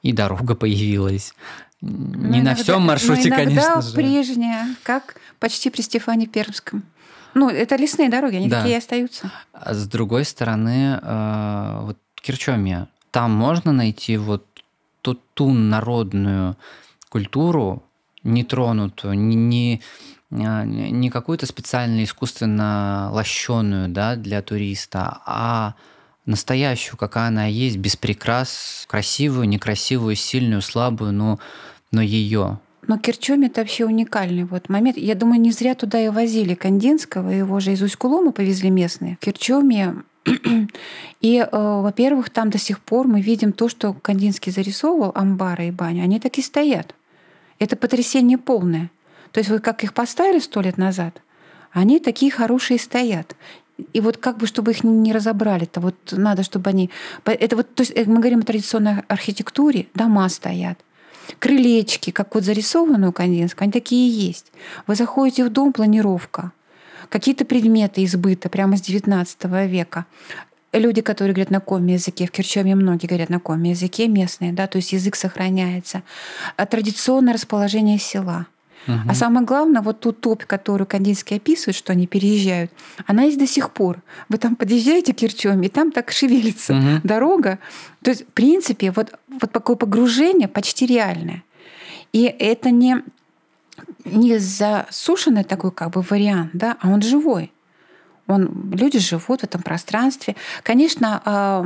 Speaker 1: И дорога появилась. Не ну, иногда, на всем маршруте, конечно
Speaker 2: же. прежняя, как почти при Стефане Пермском. Ну, это лесные дороги, они да. такие остаются.
Speaker 1: А с другой стороны, э, вот Кирчомия, там можно найти вот ту, ту народную культуру, нетронутую, не, не, а, не какую-то специально искусственно лощеную да, для туриста, а настоящую, какая она есть, без прикрас, красивую, некрасивую, сильную, слабую, но, но ее.
Speaker 2: Но Керчоми это вообще уникальный вот момент. Я думаю, не зря туда и возили Кандинского, его же из Усть-Кулома повезли местные. Керчоми и, э, во-первых, там до сих пор мы видим то, что Кандинский зарисовывал, амбары и баню, они так и стоят. Это потрясение полное. То есть вы как их поставили сто лет назад, они такие хорошие стоят. И вот как бы, чтобы их не разобрали-то, вот надо, чтобы они... Это вот, то есть э, мы говорим о традиционной архитектуре, дома стоят крылечки, как вот зарисованы у Кандинского, они такие и есть. Вы заходите в дом, планировка, какие-то предметы избыта прямо с XIX века. Люди, которые говорят на коме языке, в Керчоме многие говорят на коме языке местные, да, то есть язык сохраняется. А традиционное расположение села – Угу. А самое главное, вот ту топь, которую Кандинский описывает, что они переезжают, она есть до сих пор. Вы там подъезжаете к Кирчоме, и там так шевелится угу. дорога. То есть, в принципе, вот, вот такое погружение почти реальное. И это не, не засушенный такой как бы вариант, да, а он живой. Он, люди живут в этом пространстве. Конечно,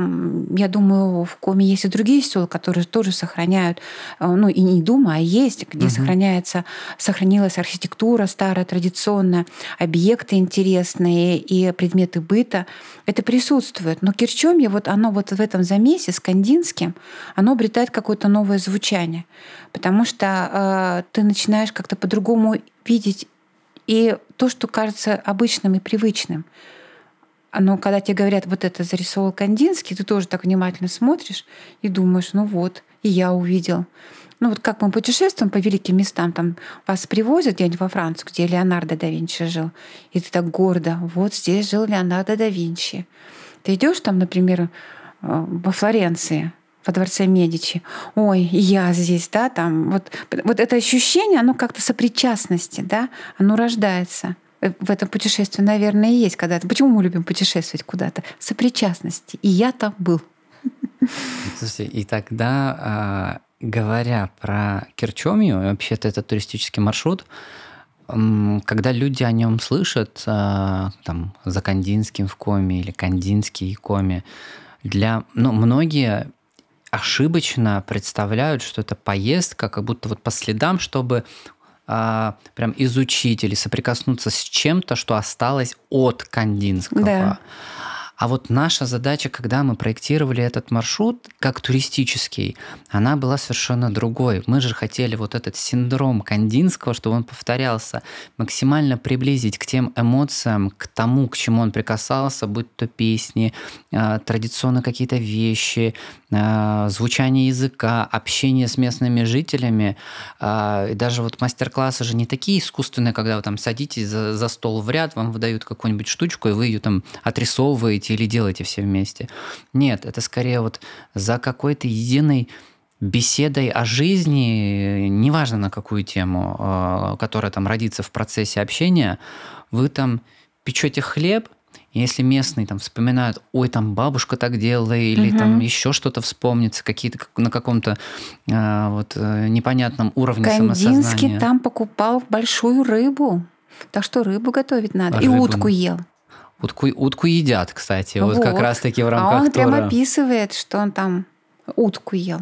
Speaker 2: я думаю, в Коме есть и другие села, которые тоже сохраняют, э, ну и не думаю, а есть, где угу. сохраняется, сохранилась архитектура старая, традиционная, объекты интересные и предметы быта. Это присутствует. Но Кирчомье, вот оно вот в этом замесе с Кандинским, оно обретает какое-то новое звучание. Потому что э, ты начинаешь как-то по-другому видеть и то, что кажется обычным и привычным. Но когда тебе говорят, вот это зарисовал Кандинский, ты тоже так внимательно смотришь и думаешь, ну вот, и я увидел. Ну вот как мы путешествуем по великим местам, там вас привозят где-нибудь во Францию, где Леонардо да Винчи жил, и ты так гордо, вот здесь жил Леонардо да Винчи. Ты идешь там, например, э, во Флоренции, во дворце Медичи. Ой, я здесь, да, там. Вот, вот это ощущение, оно как-то сопричастности, да, оно рождается. Э, в этом путешествии, наверное, и есть когда-то. Почему мы любим путешествовать куда-то? Сопричастности. И я там был.
Speaker 1: Слушайте, и тогда, а, говоря про Керчомию, вообще-то это туристический маршрут, когда люди о нем слышат, а, там, за Кандинским в коме или Кандинский в коме, для, ну, многие ошибочно представляют, что это поездка, как будто вот по следам, чтобы а, прям изучить или соприкоснуться с чем-то, что осталось от Кандинского. Да. А вот наша задача, когда мы проектировали этот маршрут как туристический, она была совершенно другой. Мы же хотели вот этот синдром Кандинского, чтобы он повторялся, максимально приблизить к тем эмоциям, к тому, к чему он прикасался, будь то песни, а, традиционно какие-то вещи, а, звучание языка, общение с местными жителями. А, и даже вот мастер-классы же не такие искусственные, когда вы там садитесь за, за стол в ряд, вам выдают какую-нибудь штучку, и вы ее там отрисовываете, делаете или делаете все вместе. Нет, это скорее вот за какой-то единой беседой о жизни, неважно на какую тему, а, которая там родится в процессе общения, вы там печете хлеб, если местные там вспоминают, ой, там бабушка так делала, или угу. там еще что-то вспомнится, какие-то на каком-то а, вот э, непонятном уровне
Speaker 2: Кандинский
Speaker 1: самосознания.
Speaker 2: там покупал большую рыбу, так что рыбу готовить надо, рыбу. и утку ел.
Speaker 1: Утку, утку едят, кстати, вот, вот как раз-таки в рамках
Speaker 2: А он
Speaker 1: тура.
Speaker 2: прям описывает, что он там утку ел.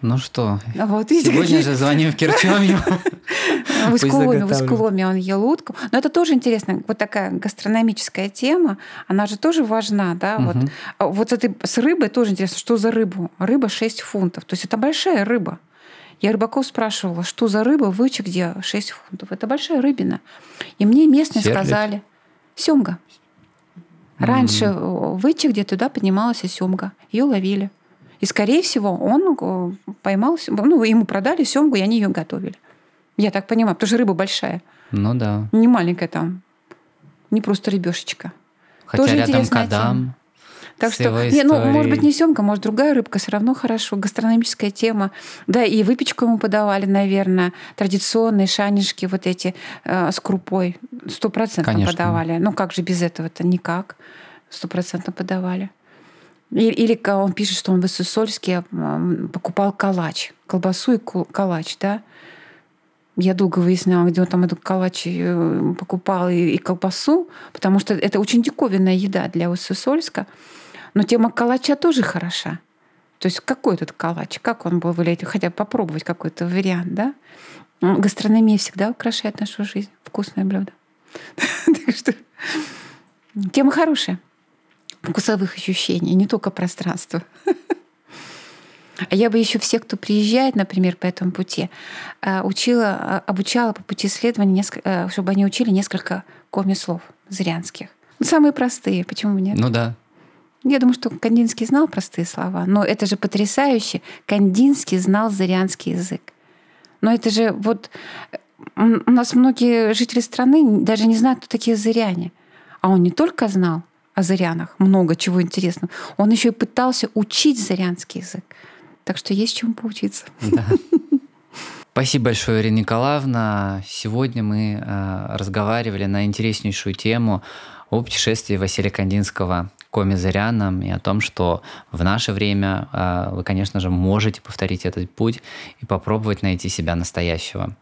Speaker 1: Ну что, вот, сегодня же звоним в Керчомью.
Speaker 2: В Искуломе, в Искуломе он ел утку. Но это тоже интересно, вот такая гастрономическая тема, она же тоже важна, да? Вот, а вот с, этой, с рыбой тоже интересно, что за рыбу? Рыба 6 фунтов, то есть это большая рыба. Я рыбаков спрашивала, что за рыба, вычи где 6 фунтов. Это большая рыбина. И мне местные Серлит. сказали, семга. Раньше mm-hmm. в Ичи, где туда поднималась семга, ее ловили. И, скорее всего, он э, поймал, ну, ему продали семгу, и они ее готовили. Я так понимаю, потому что рыба большая.
Speaker 1: Ну да.
Speaker 2: Не маленькая там. Не просто рыбешечка.
Speaker 1: Хотя Тоже рядом кадам. Тема.
Speaker 2: Так что, не, ну, может быть, не семга, может, другая рыбка, все равно хорошо. Гастрономическая тема. Да, и выпечку ему подавали, наверное, традиционные шанишки вот эти э, с крупой. Сто процентов подавали. Ну, как же без этого-то? Никак. Сто процентов подавали. Или, он пишет, что он в Иссусольске покупал калач, колбасу и калач, да? Я долго выясняла, где он там эту калач э, покупал и, и колбасу, потому что это очень диковинная еда для Иссусольска. Но тема калача тоже хороша. То есть какой этот калач, как он был выглядеть, хотя попробовать какой-то вариант, да? Гастрономия всегда украшает нашу жизнь. Вкусное блюдо. Так что тема хорошая. Вкусовых ощущений, не только пространства. А я бы еще всех, кто приезжает, например, по этому пути, э, учила, э, обучала по пути исследования, э, чтобы они учили несколько коми-слов зырянских. Самые простые, почему нет?
Speaker 1: Ну да.
Speaker 2: Я думаю, что Кандинский знал простые слова, но это же потрясающе. Кандинский знал зырянский язык. Но это же вот у нас многие жители страны даже не знают, кто такие зыряне. А он не только знал о зырянах много чего интересного, он еще и пытался учить зырянский язык. Так что есть чему поучиться. Да.
Speaker 1: Спасибо большое, Ирина Николаевна. Сегодня мы э, разговаривали на интереснейшую тему о путешествии Василия Кандинского коми-зырянам и о том, что в наше время э, вы, конечно же, можете повторить этот путь и попробовать найти себя настоящего.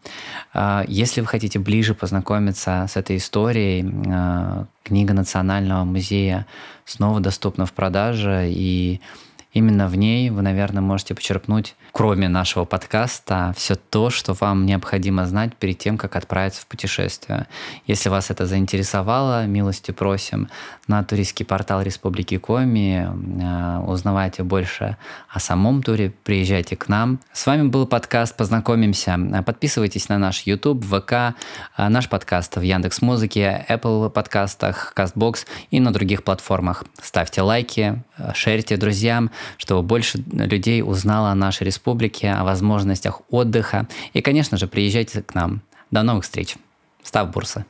Speaker 1: Э, если вы хотите ближе познакомиться с этой историей, э, книга Национального музея снова доступна в продаже, и именно в ней вы, наверное, можете почерпнуть кроме нашего подкаста, все то, что вам необходимо знать перед тем, как отправиться в путешествие. Если вас это заинтересовало, милости просим на туристский портал Республики Коми, э, узнавайте больше о самом туре, приезжайте к нам. С вами был подкаст «Познакомимся». Подписывайтесь на наш YouTube, ВК, э, наш подкаст в Яндекс Музыке, Apple подкастах, CastBox и на других платформах. Ставьте лайки, э, шерьте друзьям, чтобы больше людей узнало о нашей республике республики, о возможностях отдыха. И, конечно же, приезжайте к нам. До новых встреч. Став Бурса.